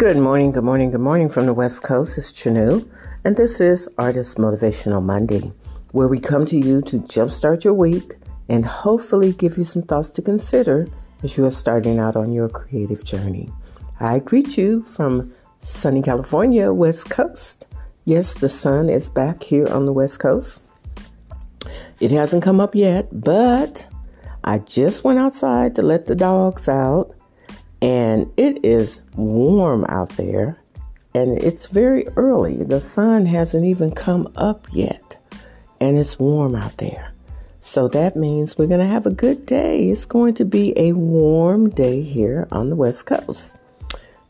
Good morning, good morning, good morning from the West Coast. It's Chinue, and this is Artist Motivational Monday, where we come to you to jumpstart your week and hopefully give you some thoughts to consider as you are starting out on your creative journey. I greet you from sunny California, West Coast. Yes, the sun is back here on the West Coast. It hasn't come up yet, but I just went outside to let the dogs out and it is warm out there and it's very early. The sun hasn't even come up yet and it's warm out there. So that means we're going to have a good day. It's going to be a warm day here on the West Coast.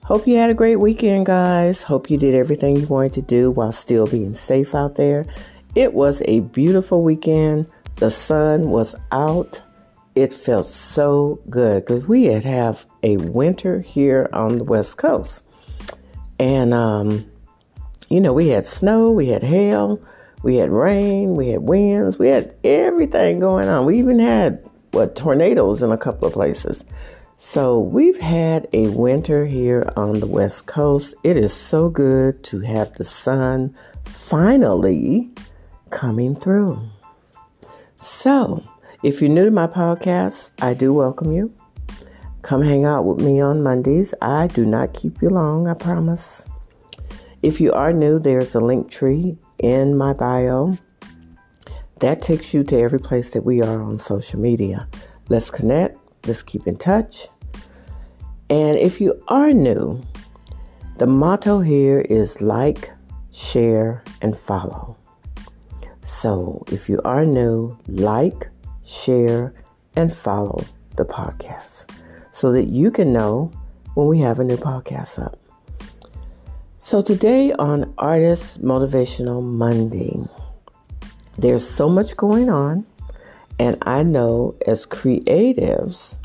Hope you had a great weekend, guys. Hope you did everything you wanted to do while still being safe out there. It was a beautiful weekend. The sun was out it felt so good because we had have a winter here on the west coast. And um, you know we had snow we had hail we had rain we had winds we had everything going on. We even had what tornadoes in a couple of places. So we've had a winter here on the west coast. It is so good to have the sun finally coming through. So if you're new to my podcast, I do welcome you. Come hang out with me on Mondays. I do not keep you long, I promise. If you are new, there's a link tree in my bio. That takes you to every place that we are on social media. Let's connect, let's keep in touch. And if you are new, the motto here is like, share, and follow. So if you are new, like, share, and follow the podcast so that you can know when we have a new podcast up. So, today on Artist Motivational Monday, there's so much going on, and I know as creatives,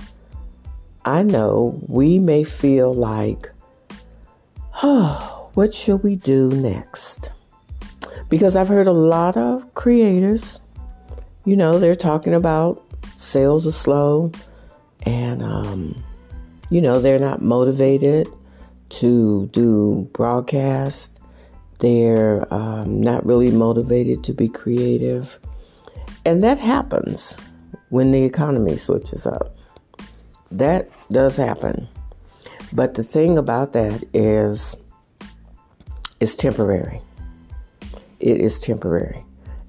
I know we may feel like, oh, what should we do next? Because I've heard a lot of creators you know, they're talking about sales are slow and, um, you know, they're not motivated to do broadcast. They're um, not really motivated to be creative. And that happens when the economy switches up. That does happen. But the thing about that is, it's temporary. It is temporary.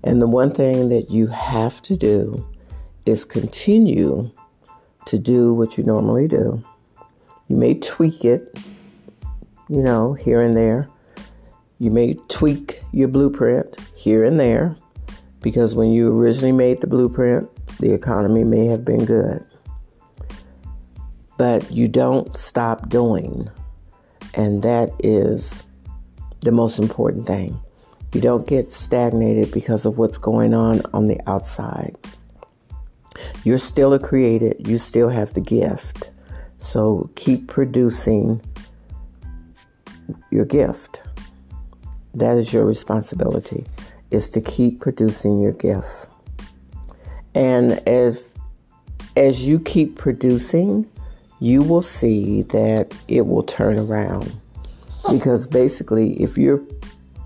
And the one thing that you have to do is continue to do what you normally do. You may tweak it, you know, here and there. You may tweak your blueprint here and there because when you originally made the blueprint, the economy may have been good. But you don't stop doing. And that is the most important thing. You don't get stagnated because of what's going on on the outside. You're still a creator, you still have the gift. So keep producing your gift. That is your responsibility is to keep producing your gift. And as as you keep producing, you will see that it will turn around. Because basically, if you're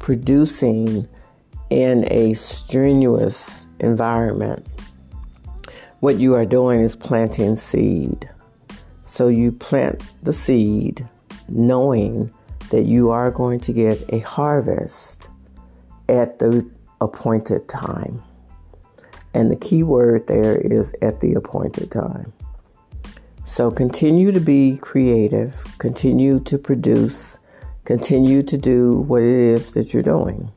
producing in a strenuous environment, what you are doing is planting seed. So you plant the seed knowing that you are going to get a harvest at the appointed time. And the key word there is at the appointed time. So continue to be creative, continue to produce, continue to do what it is that you're doing.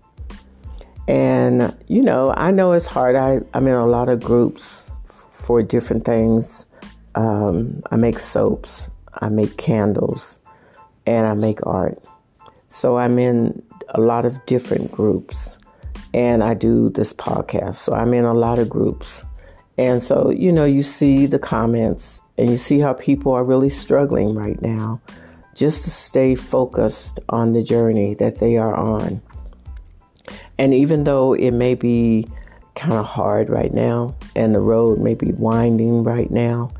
And, you know, I know it's hard. I, I'm in a lot of groups for different things. Um, I make soaps, I make candles, and I make art. So I'm in a lot of different groups. And I do this podcast. So I'm in a lot of groups. And so, you know, you see the comments and you see how people are really struggling right now just to stay focused on the journey that they are on. And even though it may be kind of hard right now and the road may be winding right now,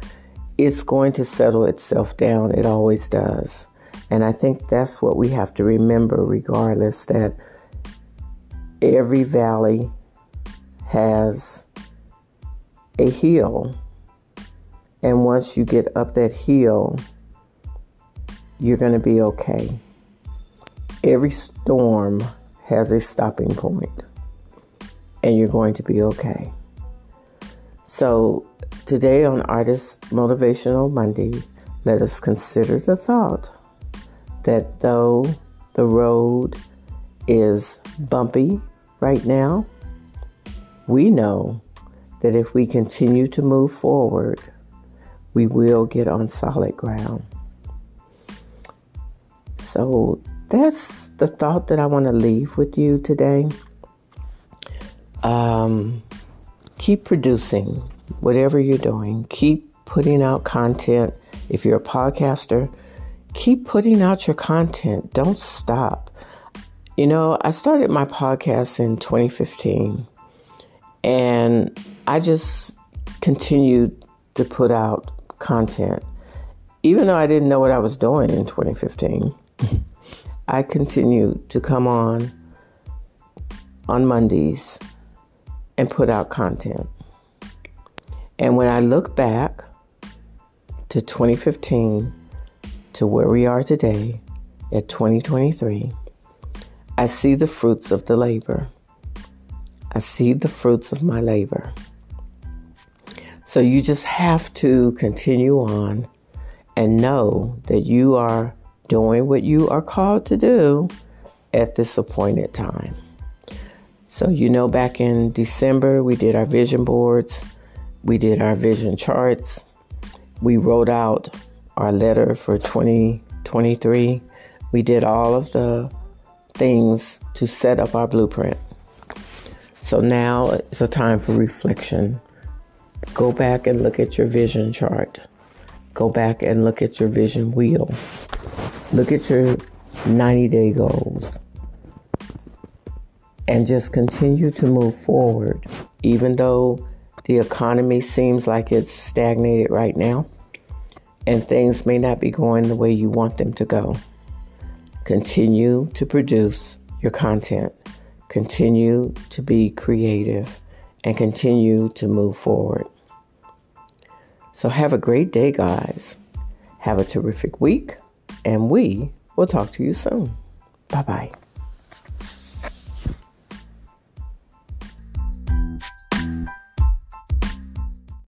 it's going to settle itself down. It always does. And I think that's what we have to remember, regardless, that every valley has a hill. And once you get up that hill, you're going to be okay. Every storm has a stopping point, and you're going to be okay. So, today on Artist Motivational Monday, let us consider the thought that though the road is bumpy right now, we know that if we continue to move forward, we will get on solid ground. So that's the thought that I want to leave with you today. Um, keep producing whatever you're doing, keep putting out content. If you're a podcaster, keep putting out your content. Don't stop. You know, I started my podcast in 2015 and I just continued to put out content. Even though I didn't know what I was doing in 2015, I continue to come on on Mondays and put out content. And when I look back to 2015, to where we are today at 2023, I see the fruits of the labor. I see the fruits of my labor. So you just have to continue on and know that you are doing what you are called to do at this appointed time. So, you know, back in December, we did our vision boards, we did our vision charts, we wrote out our letter for 2023. We did all of the things to set up our blueprint. So now it's a time for reflection. Go back and look at your vision chart. Go back and look at your vision wheel. Look at your 90 day goals. And just continue to move forward, even though the economy seems like it's stagnated right now and things may not be going the way you want them to go. Continue to produce your content, continue to be creative, and continue to move forward. So, have a great day, guys. Have a terrific week, and we will talk to you soon. Bye bye.